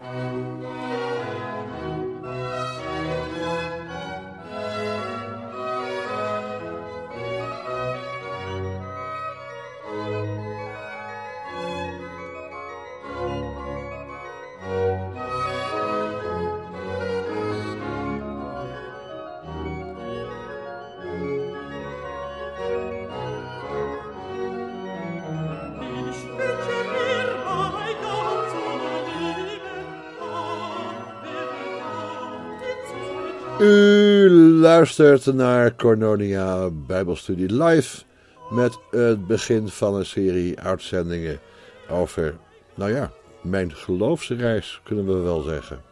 Música luistert naar Cornonia Bijbelstudie live met het begin van een serie uitzendingen over, nou ja, mijn geloofsreis, kunnen we wel zeggen.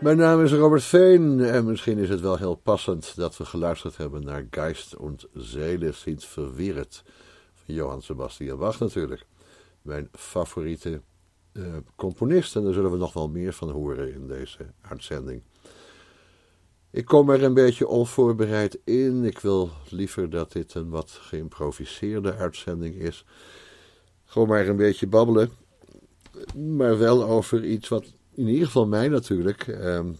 Mijn naam is Robert Veen en misschien is het wel heel passend dat we geluisterd hebben naar Geist und Seele sind verwirrt van Johann Sebastian Bach natuurlijk. Mijn favoriete eh, componist en daar zullen we nog wel meer van horen in deze uitzending. Ik kom er een beetje onvoorbereid in. Ik wil liever dat dit een wat geïmproviseerde uitzending is. Gewoon maar een beetje babbelen. Maar wel over iets wat in ieder geval mij natuurlijk ehm,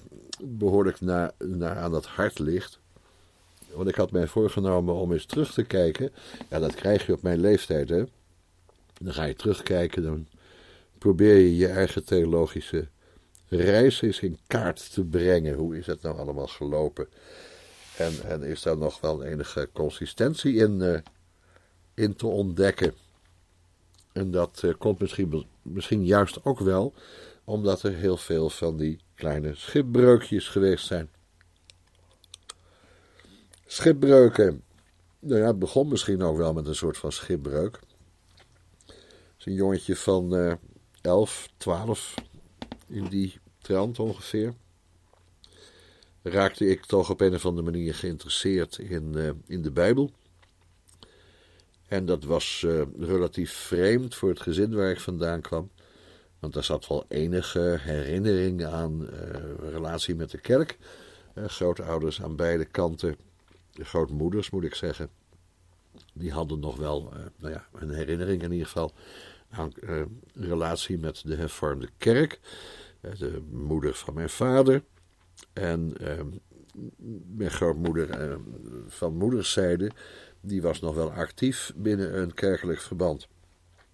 behoorlijk na, na aan het hart ligt. Want ik had mij voorgenomen om eens terug te kijken. Ja, dat krijg je op mijn leeftijd, hè. Dan ga je terugkijken, dan probeer je je eigen theologische reis eens in kaart te brengen. Hoe is het nou allemaal gelopen? En, en is daar nog wel enige consistentie in, eh, in te ontdekken? En dat eh, komt misschien, misschien juist ook wel omdat er heel veel van die kleine schipbreukjes geweest zijn. Schipbreuken. Nou ja, het begon misschien ook wel met een soort van schipbreuk. is een jongetje van uh, 11, 12 in die trant ongeveer. Raakte ik toch op een of andere manier geïnteresseerd in, uh, in de Bijbel. En dat was uh, relatief vreemd voor het gezin waar ik vandaan kwam. Want daar zat wel enige herinnering aan uh, relatie met de kerk. Uh, grootouders aan beide kanten, de grootmoeders moet ik zeggen, die hadden nog wel uh, nou ja, een herinnering in ieder geval aan relatie met de hervormde kerk. de moeder van mijn vader en mijn grootmoeder van moederszijde, die was nog wel actief binnen een kerkelijk verband.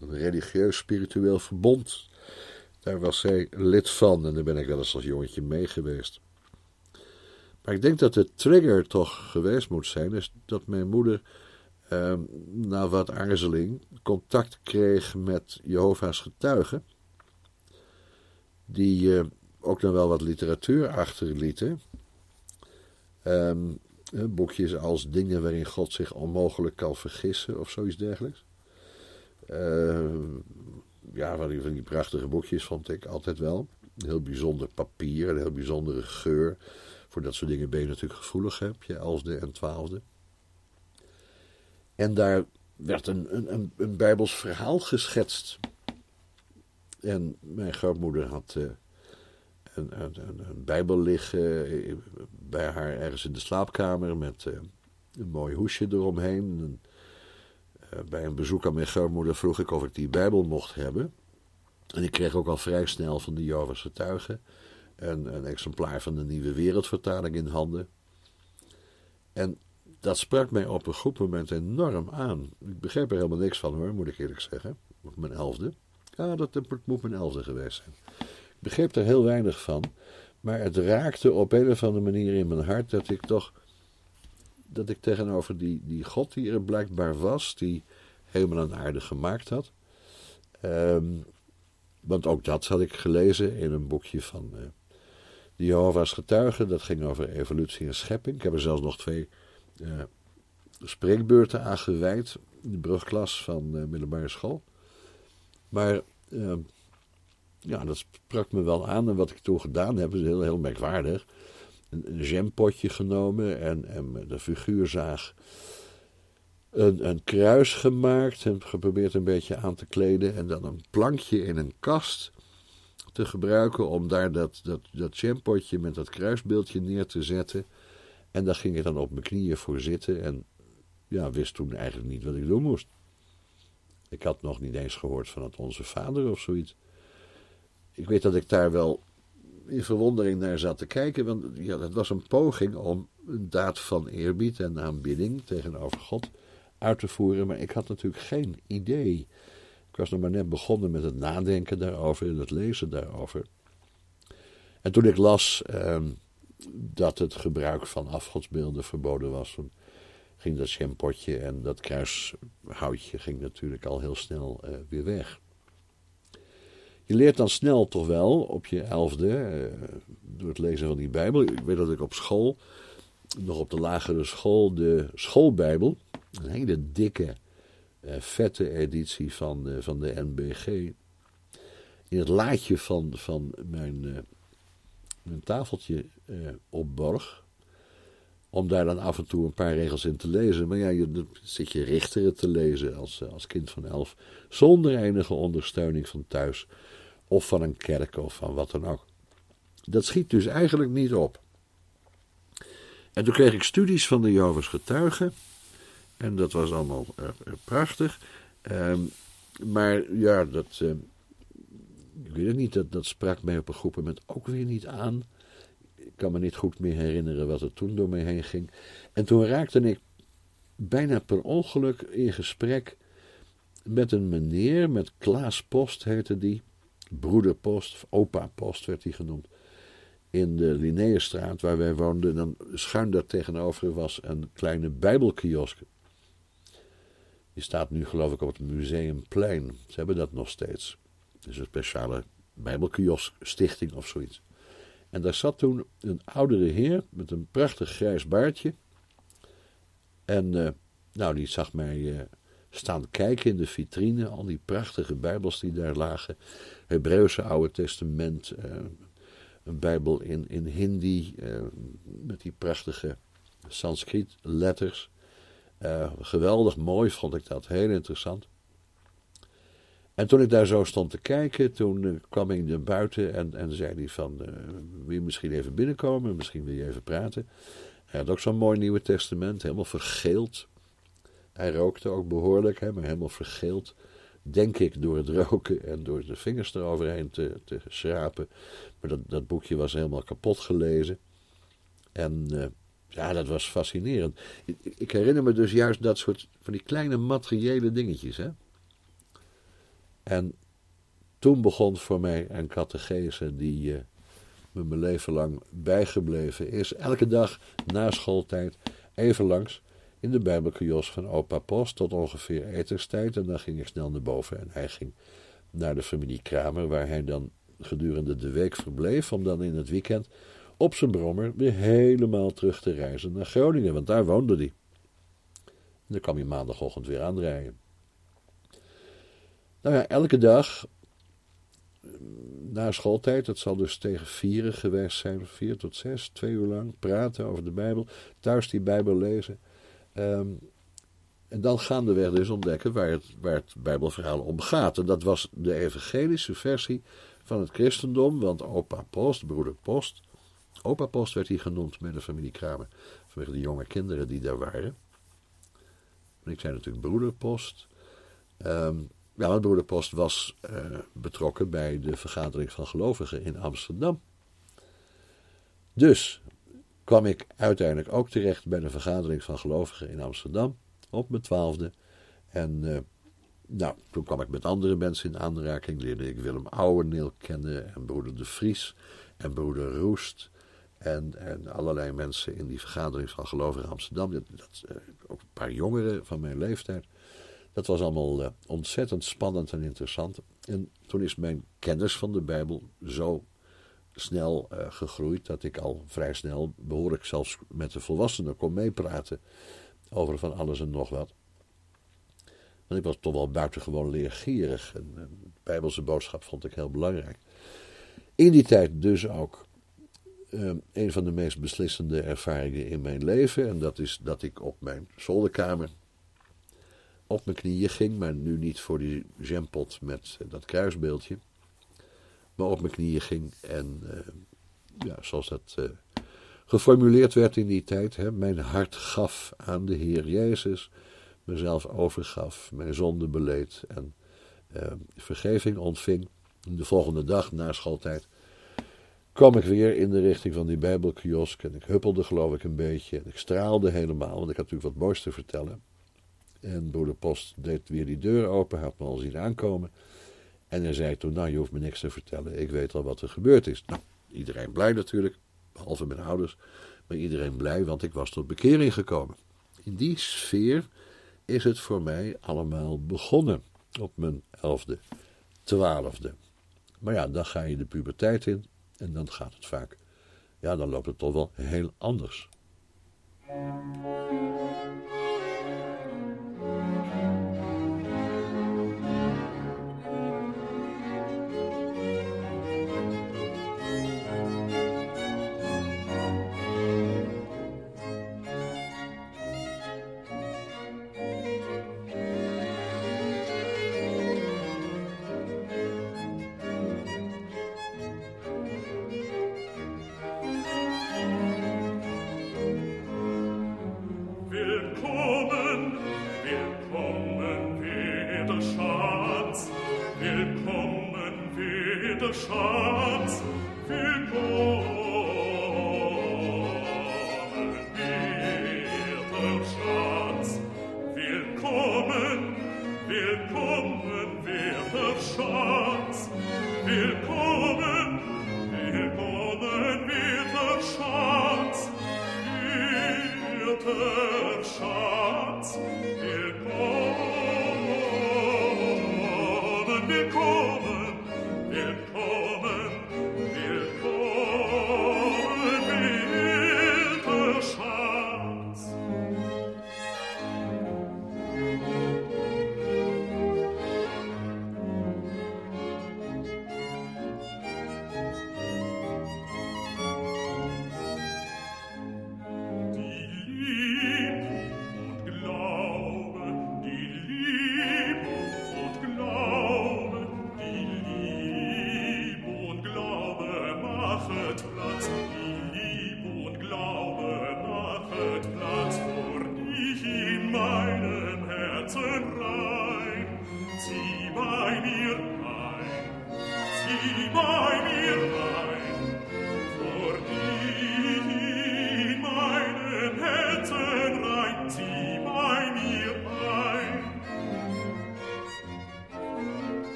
Een religieus-spiritueel verbond daar was zij lid van en daar ben ik wel eens als jongetje mee geweest. Maar ik denk dat de trigger toch geweest moet zijn, is dat mijn moeder eh, na wat aarzeling contact kreeg met Jehovah's getuigen, die eh, ook nog wel wat literatuur achterlieten. Um, boekjes als Dingen waarin God zich onmogelijk kan vergissen of zoiets dergelijks. Uh, ja, van die, van die prachtige boekjes vond ik altijd wel. Heel bijzonder papier, een heel bijzondere geur. Voor dat soort dingen ben je natuurlijk gevoelig, op je elfde en twaalfde. En daar werd een, een, een, een Bijbels verhaal geschetst. En mijn grootmoeder had uh, een, een, een, Bijbel liggen eh, bij haar ergens in de slaapkamer met uh, een mooi hoesje eromheen. En, bij een bezoek aan mijn grootmoeder vroeg ik of ik die Bijbel mocht hebben. En ik kreeg ook al vrij snel van de Jehovah's getuigen een, een exemplaar van de Nieuwe Wereldvertaling in handen. En dat sprak mij op een goed moment enorm aan. Ik begreep er helemaal niks van hoor, moet ik eerlijk zeggen. Op mijn elfde. Ja, dat moet mijn elfde geweest zijn. Ik begreep er heel weinig van. Maar het raakte op een of andere manier in mijn hart dat ik toch. Dat ik tegenover die, die God die er blijkbaar was, die helemaal en aarde gemaakt had. Um, want ook dat had ik gelezen in een boekje van uh, de Jehovah's Getuigen. Dat ging over evolutie en schepping. Ik heb er zelfs nog twee uh, spreekbeurten aan gewijd. In de brugklas van de middelbare school. Maar uh, ja, dat sprak me wel aan. En wat ik toen gedaan heb, is heel, heel merkwaardig. Een, jampotje genomen en, en de figuurzaag een, een kruis gemaakt en geprobeerd een beetje aan te kleden. En dan een plankje in een kast te gebruiken om daar dat, dat, dat jampotje met dat kruisbeeldje neer te zetten. En daar ging ik dan op mijn knieën voor zitten en ja, wist toen eigenlijk niet wat ik doen moest. Ik had nog niet eens gehoord van het Onze Vader of zoiets. Ik weet dat ik daar wel in verwondering naar zat te kijken, want ja, het was een poging om een daad van eerbied en aanbidding tegenover God uit te voeren, maar ik had natuurlijk geen idee. Ik was nog maar net begonnen met het nadenken daarover en het lezen daarover. En toen ik las eh, dat het gebruik van afgodsbeelden verboden was, ging dat champotje en dat kruishoutje ging natuurlijk al heel snel uh, weer weg. Je leert dan snel toch wel op je elfde, uh, door het lezen van die Bijbel. Ik weet dat ik op school, nog op de lagere school, de schoolbijbel, een hele dikke, uh, vette editie van, uh, van de NBG. In het laadje van, van mijn, mijn tafeltje opborg. Om daar dan af en toe een paar regels in te lezen. Maar ja, je, zit je richteren te lezen als, als kind van elf. Zonder enige ondersteuning van thuis. Of van een kerk of van wat dan ook. Dat schiet dus eigenlijk niet op. En toen kreeg ik studies van de Jovens getuigen. En dat was allemaal uh, prachtig. Um, maar ja, dat. Uh, ik weet niet, dat, dat sprak mij op een groep moment ook weer niet aan. Kan me niet goed meer herinneren wat er toen door mij heen ging. En toen raakte ik bijna per ongeluk in gesprek met een meneer, met Klaas Post heette die. Broederpost, opa Post werd hij genoemd in de Linnaeusstraat waar wij woonden. En dan schuin daar tegenover was een kleine bijbelkiosk. Die staat nu geloof ik op het Museumplein. Ze hebben dat nog steeds. Het is een speciale bijbelkiosk stichting of zoiets. En daar zat toen een oudere heer met een prachtig grijs baardje. En uh, nou, die zag mij uh, staan kijken in de vitrine. Al die prachtige bijbels die daar lagen. Hebreeuwse Oude Testament. Uh, een bijbel in, in Hindi. met die prachtige Sanskriet letters. Geweldig mooi vond ik dat, heel interessant. En toen ik daar zo stond te kijken, toen uh, kwam ik naar buiten en, en zei hij van, uh, wil je misschien even binnenkomen, misschien wil je even praten. Hij had ook zo'n mooi Nieuwe Testament, helemaal vergeeld. Hij rookte ook behoorlijk, hè, maar helemaal vergeeld. Denk ik door het roken en door de vingers eroverheen te, te schrapen. Maar dat, dat boekje was helemaal kapot gelezen. En ja, dat was fascinerend. Ik herinner me dus juist dat soort van die kleine materiële dingetjes. Hè? En toen begon voor mij een catechese die uh, me mijn leven lang bijgebleven is. Elke dag na schooltijd even langs in de Bijbelkiosk van opa Post tot ongeveer etenstijd. En dan ging ik snel naar boven en hij ging naar de familie Kramer, waar hij dan gedurende de week verbleef, om dan in het weekend op zijn brommer weer helemaal terug te reizen naar Groningen, want daar woonde hij. En dan kwam hij maandagochtend weer aanrijden. Nou ja, elke dag na schooltijd, dat zal dus tegen vieren geweest zijn, vier tot zes, twee uur lang praten over de Bijbel, thuis die Bijbel lezen. Ehm, en dan gaandeweg dus ontdekken waar het, waar het Bijbelverhaal om gaat. En dat was de evangelische versie van het christendom, want opa Post, broeder Post, opa Post werd hier genoemd met de familie Kramer, vanwege de jonge kinderen die daar waren. En ik zei natuurlijk broeder Post. Um, ja, want broeder Post was uh, betrokken bij de vergadering van gelovigen in Amsterdam. Dus kwam ik uiteindelijk ook terecht bij de vergadering van gelovigen in Amsterdam op mijn twaalfde. En uh, nou, toen kwam ik met andere mensen in aanraking. Leerde ik Willem Ouweneel kennen en broeder De Vries en broeder Roest. En, en allerlei mensen in die vergadering van gelovigen in Amsterdam. Dat, dat, uh, ook een paar jongeren van mijn leeftijd. Dat was allemaal uh, ontzettend spannend en interessant. En toen is mijn kennis van de Bijbel zo snel uh, gegroeid dat ik al vrij snel, behoorlijk zelfs met de volwassenen, kon meepraten over van alles en nog wat. Want ik was toch wel buitengewoon leergierig. En, de Bijbelse boodschap vond ik heel belangrijk. In die tijd dus ook uh, een van de meest beslissende ervaringen in mijn leven. En dat is dat ik op mijn zolderkamer op mijn knieën ging, maar nu niet voor die jampot met dat kruisbeeldje. Maar op mijn knieën ging en, uh, ja, zoals dat uh, geformuleerd werd in die tijd, hè, mijn hart gaf aan de Heer Jezus, mezelf overgaf, mijn zonde beleed en vergeving ontving. De volgende dag na schooltijd kwam ik weer in de richting van die Bijbelkiosk en ik huppelde geloof ik een beetje en ik straalde helemaal, want ik had natuurlijk wat moois te vertellen. En broeder Post deed weer die deur open, had me al zien aankomen. En hij zei toen, nou je hoeft me niks te vertellen, ik weet al wat er gebeurd is. Nou, iedereen blij natuurlijk, behalve mijn ouders, maar iedereen blij, want ik was tot bekering gekomen. In die sfeer is het voor mij allemaal begonnen, op mijn elfde, twaalfde. Maar ja, dan ga je de puberteit in en dan gaat het vaak, ja, dan loopt het toch wel heel anders. willkommen, willkommen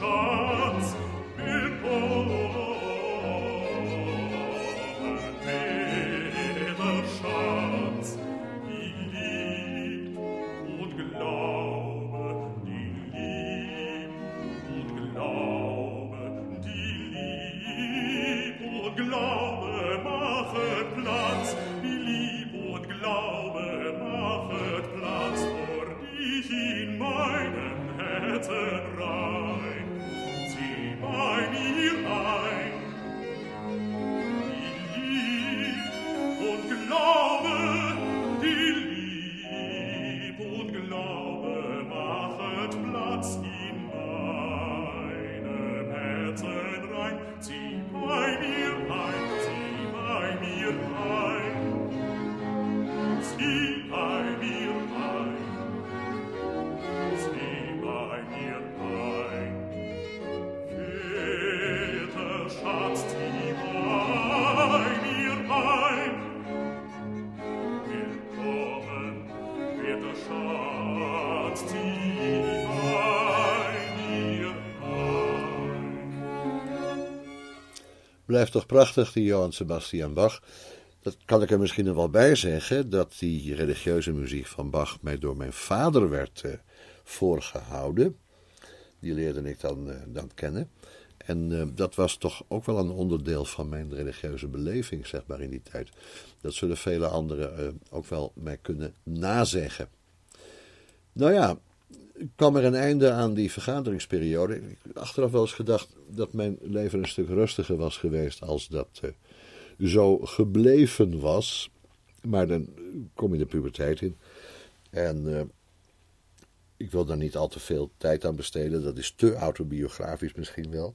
oh Platz in meinem Herzen. Blijft toch prachtig, die Johann Sebastian Bach. Dat kan ik er misschien nog wel bij zeggen, dat die religieuze muziek van Bach mij door mijn vader werd eh, voorgehouden. Die leerde ik dan, eh, dan kennen. En eh, dat was toch ook wel een onderdeel van mijn religieuze beleving, zeg maar, in die tijd. Dat zullen vele anderen ook wel mij kunnen nazeggen. Nou ja, kwam er een einde aan die vergaderingsperiode. Ik heb achteraf wel eens gedacht dat mijn leven een stuk rustiger was geweest als dat eh, zo gebleven was. Maar dan kom je de puberteit in. En eh, ik wil daar niet al te veel tijd aan besteden. Dat is te autobiografisch misschien wel.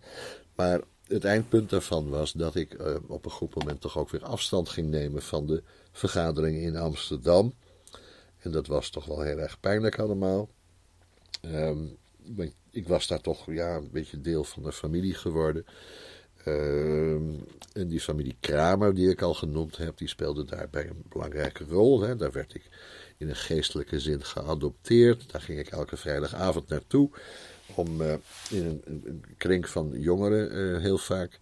Maar het eindpunt daarvan was dat ik eh, op een goed moment toch ook weer afstand ging nemen van de vergadering in Amsterdam. En dat was toch wel heel erg pijnlijk allemaal. Ehm, ik was daar toch ja, een beetje deel van de familie geworden. Ehm, en die familie Kramer, die ik al genoemd heb, die speelde daarbij een belangrijke rol. Hè. Daar werd ik in een geestelijke zin geadopteerd. Daar ging ik elke vrijdagavond naartoe. Om eh, in een, een, een kring van jongeren eh, heel vaak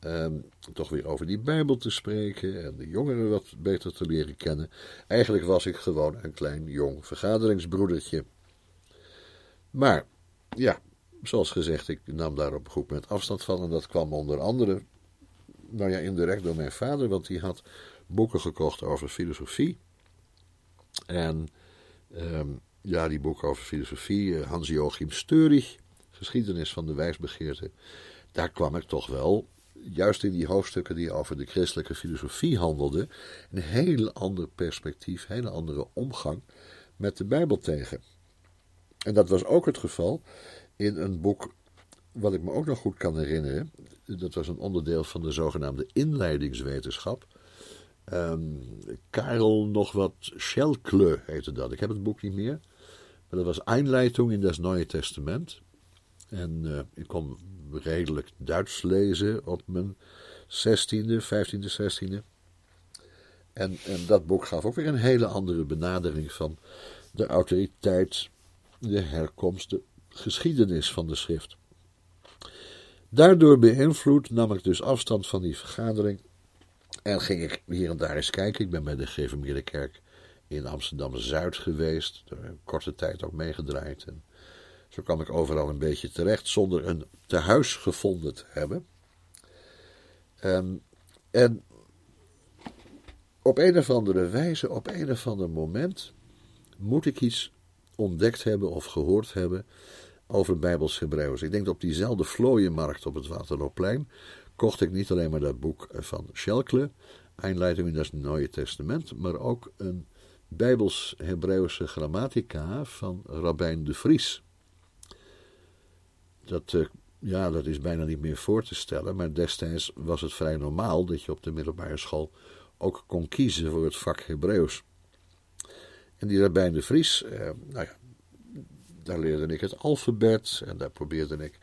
ehm, toch weer over die Bijbel te spreken. En de jongeren wat beter te leren kennen. Eigenlijk was ik gewoon een klein jong vergaderingsbroedertje. Maar ja, zoals gezegd, ik nam daar op een goed moment afstand van. En dat kwam onder andere, nou ja, indirect door mijn vader, want die had boeken gekocht over filosofie. En ehm, ja, die boeken over filosofie, eh, Hans-Joachim Steurig, Geschiedenis van de wijsbegeerte. Daar kwam ik toch wel, juist in die hoofdstukken die over de christelijke filosofie handelden, een heel ander perspectief, een hele andere omgang met de Bijbel tegen. En dat was ook het geval in een boek wat ik me ook nog goed kan herinneren. Dat was een onderdeel van de zogenaamde inleidingswetenschap. Ehm, Karel nog wat Schelkle heette dat. Ik heb het boek niet meer. Maar dat was Einleitung in das Neue Testament. En eh, ik kon redelijk Duits lezen op mijn 16e, 15e, 16e. En, en dat boek gaf ook weer een hele andere benadering van de autoriteit, de herkomst, de geschiedenis van de schrift. Daardoor beïnvloed nam ik dus afstand van die vergadering en ging ik hier en daar eens kijken. Ik ben bij de Gereformeerde Kerk in Amsterdam-Zuid geweest, er een korte tijd ook meegedraaid. En zo kwam ik overal een beetje terecht zonder een tehuis gevonden te hebben. Um, en op een of andere wijze, op een of ander moment, moet ik iets ontdekt hebben of gehoord hebben over Bijbels Hebreeuws. Ik denk dat op diezelfde vlooienmarkt op het Waterloopplein kocht ik niet alleen maar dat boek van Schelkle, Einleitung in het Nieuwe Testament, maar ook een Bijbels Hebreeuwse grammatica van Rabijn de Vries. Dat, uh, ja, dat is bijna niet meer voor te stellen, maar destijds was het vrij normaal dat je op de middelbare school ook kon kiezen voor het vak Hebreeuws. En die Rabijn de Vries, eh, nou ja, daar leerde ik het alfabet en daar probeerde ik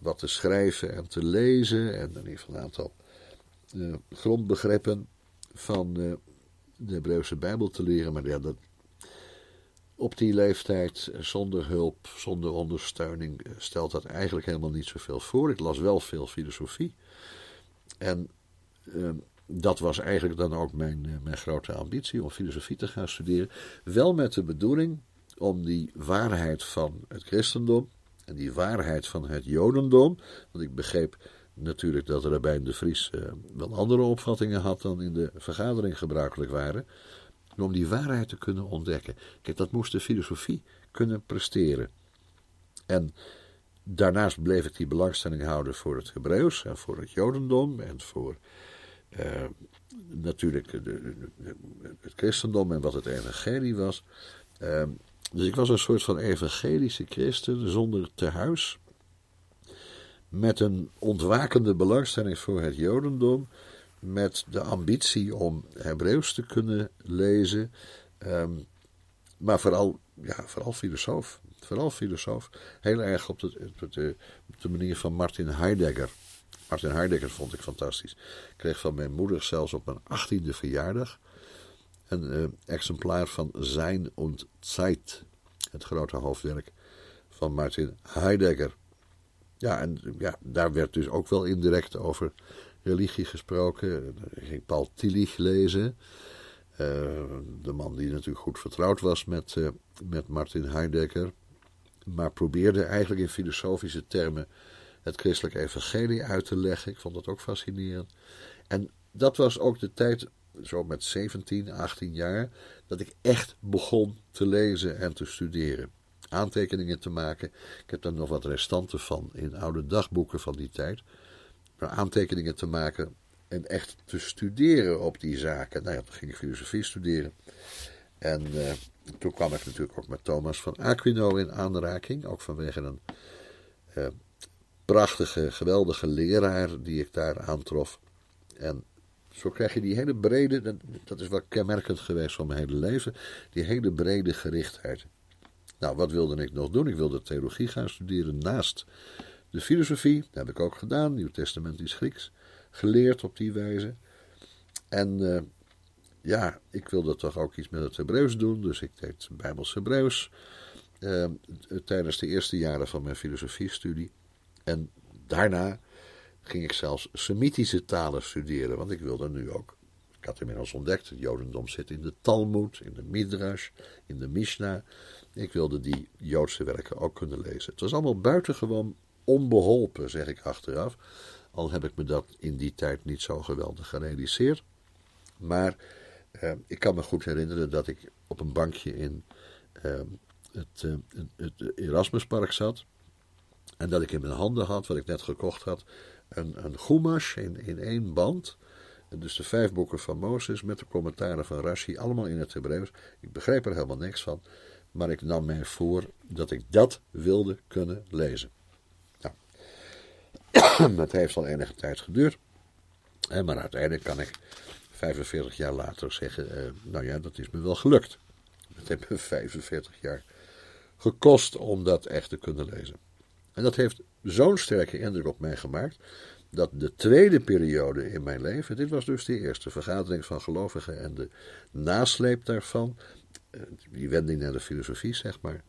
wat te schrijven en te lezen en in ieder een aantal uh, grondbegrippen van uh, de Hebreeuwse Bijbel te leren. Maar ja, dat, op die leeftijd, zonder hulp, zonder ondersteuning, stelt dat eigenlijk helemaal niet zoveel voor. Ik las wel veel filosofie. En uh, dat was eigenlijk dan ook mijn, mijn grote ambitie om filosofie te gaan studeren. Wel met de bedoeling om die waarheid van het christendom en die waarheid van het jodendom, want ik begreep natuurlijk dat Rabijn de Vries uh, wel andere opvattingen had dan in de vergadering gebruikelijk waren, om die waarheid te kunnen ontdekken. Kijk, dat moest de filosofie kunnen presteren. En daarnaast bleef ik die belangstelling houden voor het Hebreeuws en voor het Jodendom en voor uh, natuurlijk de, het christendom en wat het evangelie was. Uh, dus ik was een soort van evangelische christen zonder tehuis. Met een ontwakende belangstelling voor het Jodendom. Met de ambitie om Hebreeuws te kunnen lezen. Um, maar vooral, ja, vooral filosoof. Vooral filosoof. Heel erg op de, op op de manier van Martin Heidegger. Martin Heidegger vond ik fantastisch. Ik kreeg van mijn moeder zelfs op mijn achttiende verjaardag een uh, exemplaar van Zijn und Zeit. Het grote hoofdwerk van Martin Heidegger. Ja, en ja, daar werd dus ook wel indirect over religie gesproken. Ik ging Paul Tillich lezen. Uh, de man die natuurlijk goed vertrouwd was met, uh, met Martin Heidegger. Maar probeerde eigenlijk in filosofische termen het christelijke evangelie uit te leggen. Ik vond dat ook fascinerend. En dat was ook de tijd, zo met 17, 18 jaar, dat ik echt begon te lezen en te studeren. Aantekeningen te maken. Ik heb daar nog wat restanten van in oude dagboeken van die tijd. Maar aantekeningen te maken en echt te studeren op die zaken. Nou ja, toen ging ik filosofie studeren. En uh, toen kwam ik natuurlijk ook met Thomas van Aquino in aanraking. Ook vanwege een uh, prachtige, geweldige leraar die ik daar aantrof. En zo krijg je die hele brede, dat is wel kenmerkend geweest van mijn hele leven, die hele brede gerichtheid. Nou, wat wilde ik nog doen? Ik wilde theologie gaan studeren naast de filosofie. Dat heb ik ook gedaan, Nieuw Testamentisch Grieks, geleerd op die wijze. En uh, ja, ik wilde toch ook iets met het Hebreeuws doen, dus ik deed Bijbels Hebreeuws uh, tijdens de eerste jaren van mijn filosofiestudie. En daarna ging ik zelfs Semitische talen studeren, want ik wilde nu ook. Ik had inmiddels ontdekt, het Jodendom zit in de Talmud, in de Midrash, in de Mishnah. Ik wilde die Joodse werken ook kunnen lezen. Het was allemaal buitengewoon onbeholpen, zeg ik achteraf. Al heb ik me dat in die tijd niet zo geweldig gerealiseerd. Maar eh, ik kan me goed herinneren dat ik op een bankje in eh, het, uh, het Erasmuspark zat. En dat ik in mijn handen had, wat ik net gekocht had, een, een in, in één band. Dus de vijf boeken van Mozes met de commentaren van Rashi, allemaal in het Hebreeuws. Ik begreep er helemaal niks van, maar ik nam mij voor dat ik dat wilde kunnen lezen. Nou, het heeft al enige tijd geduurd, maar uiteindelijk kan ik 45 jaar later zeggen, eh, nou ja, dat is me wel gelukt. Het heeft me 45 jaar gekost om dat echt te kunnen lezen. En dat heeft zo'n sterke indruk op mij gemaakt, dat de tweede periode in mijn leven, dit was dus de eerste vergadering van gelovigen en de nasleep daarvan, eh, die wending naar de filosofie zeg maar,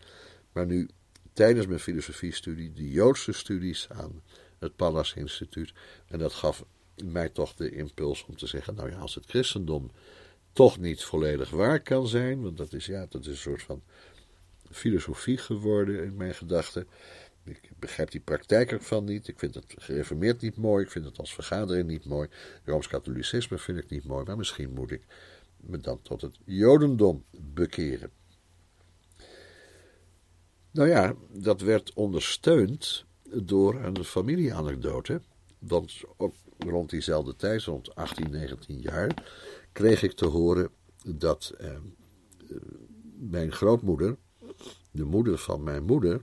maar nu tijdens mijn filosofiestudie, de Joodse studies aan het Pallas Instituut, en dat gaf mij toch de impuls om te zeggen, nou ja, als het christendom toch niet volledig waar kan zijn, want dat is ja, dat is een soort van filosofie geworden in mijn gedachten, ik begrijp die praktijk ervan niet. Ik vind het gereformeerd niet mooi. Ik vind het als vergadering niet mooi. Rooms-katholicisme vind ik niet mooi. Maar misschien moet ik me dan tot het Jodendom bekeren. Nou ja, dat werd ondersteund door een familieanekdote. Want ook rond diezelfde tijd, rond 18, 19 jaar, kreeg ik te horen dat eh, mijn grootmoeder, de moeder van mijn moeder,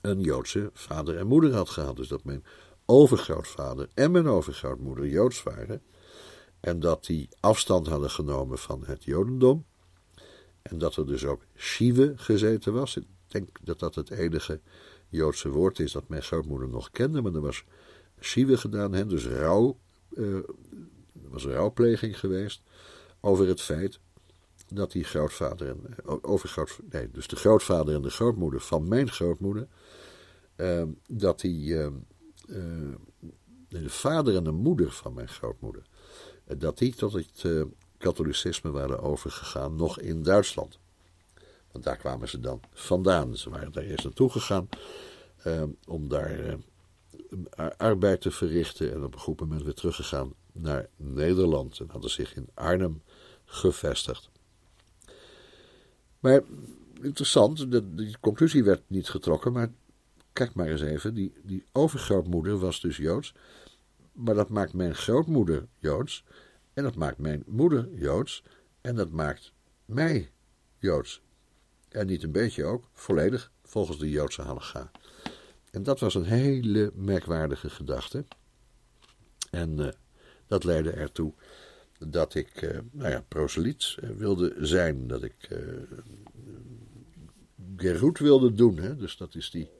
een Joodse vader en moeder had gehad. Dus dat mijn overgrootvader en mijn overgrootmoeder Joods waren. En dat die afstand hadden genomen van het Jodendom. En dat er dus ook Shive gezeten was. Ik denk dat dat het enige Joodse woord is dat mijn grootmoeder nog kende. Maar er was Shive gedaan, hè, dus rouw. Uh, er was een rouwpleging geweest over het feit dat die grootvader en eh, overgroot, nee, dus de grootvader en de grootmoeder van mijn grootmoeder Ehm, dat die, ehm, eh, de vader en de moeder van mijn grootmoeder, eh, dat die tot het uh, katholicisme waren overgegaan, nog in Duitsland. Want daar kwamen ze dan vandaan. Ze waren daar eerst naartoe gegaan ehm, om daar arbeid te verrichten en op een goed moment weer teruggegaan naar Nederland en hadden zich in Arnhem gevestigd. Maar interessant, de, die conclusie werd niet getrokken, maar kijk maar eens even, die, die overgrootmoeder was dus Joods. Maar dat maakt mijn grootmoeder Joods. En dat maakt mijn moeder Joods. En dat maakt mij Joods. En niet een beetje ook, volledig volgens de Joodse halacha. En dat was een hele merkwaardige gedachte. En uh, dat leidde ertoe dat ik, uh, nou ja, proseliet uh, wilde zijn. Dat ik geroet wilde doen. Hè? Dus dat is die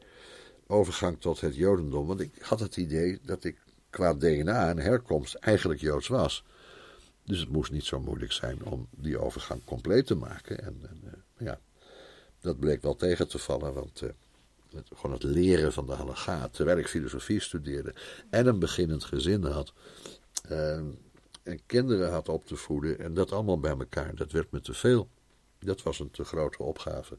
overgang tot het Jodendom. Want ik had het idee dat ik qua DNA en herkomst eigenlijk Joods was. Dus het moest niet zo moeilijk zijn om die overgang compleet te maken. En, en ja, dat bleek wel tegen te vallen, want het, gewoon het leren van de halacha, terwijl ik filosofie studeerde en een beginnend gezin had, en kinderen had op te voeden en dat allemaal bij elkaar, dat werd me te veel. Dat was een te grote opgave.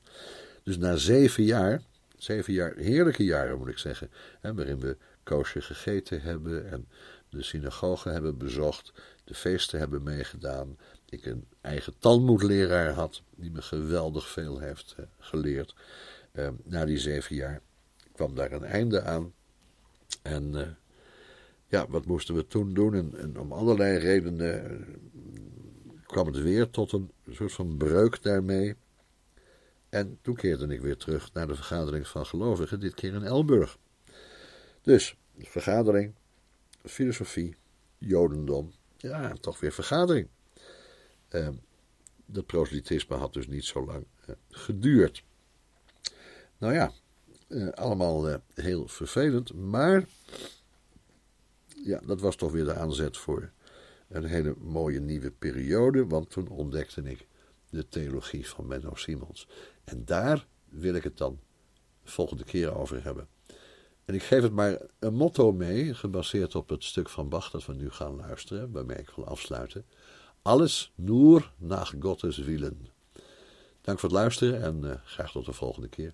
Dus na zeven jaar, zeven jaar, heerlijke jaren moet ik zeggen, hè, waarin we koosje gegeten hebben en de synagoge hebben bezocht, de feesten hebben meegedaan, ik een eigen talmoedleraar had, die me geweldig veel heeft uh, geleerd. Uh, na die zeven jaar kwam daar een einde aan. En uh, ja, wat moesten we toen doen? En, en om allerlei redenen kwam het weer tot een soort van breuk daarmee. En toen keerde ik weer terug naar de vergadering van gelovigen, dit keer in Elburg. Dus, vergadering, filosofie, jodendom, ja, toch weer vergadering. Uh, dat proselytisme had dus niet zo lang uh, geduurd. Nou ja, uh, allemaal heel vervelend, maar ja, dat was toch weer de aanzet voor een hele mooie nieuwe periode, want toen ontdekte ik de theologie van Menno Simons. En daar wil ik het dan de volgende keer over hebben. En ik geef het maar een motto mee, gebaseerd op het stuk van Bach dat we nu gaan luisteren, waarmee ik wil afsluiten. Alles nur nach Gottes Willen. Dank voor het luisteren en uh, graag tot de volgende keer.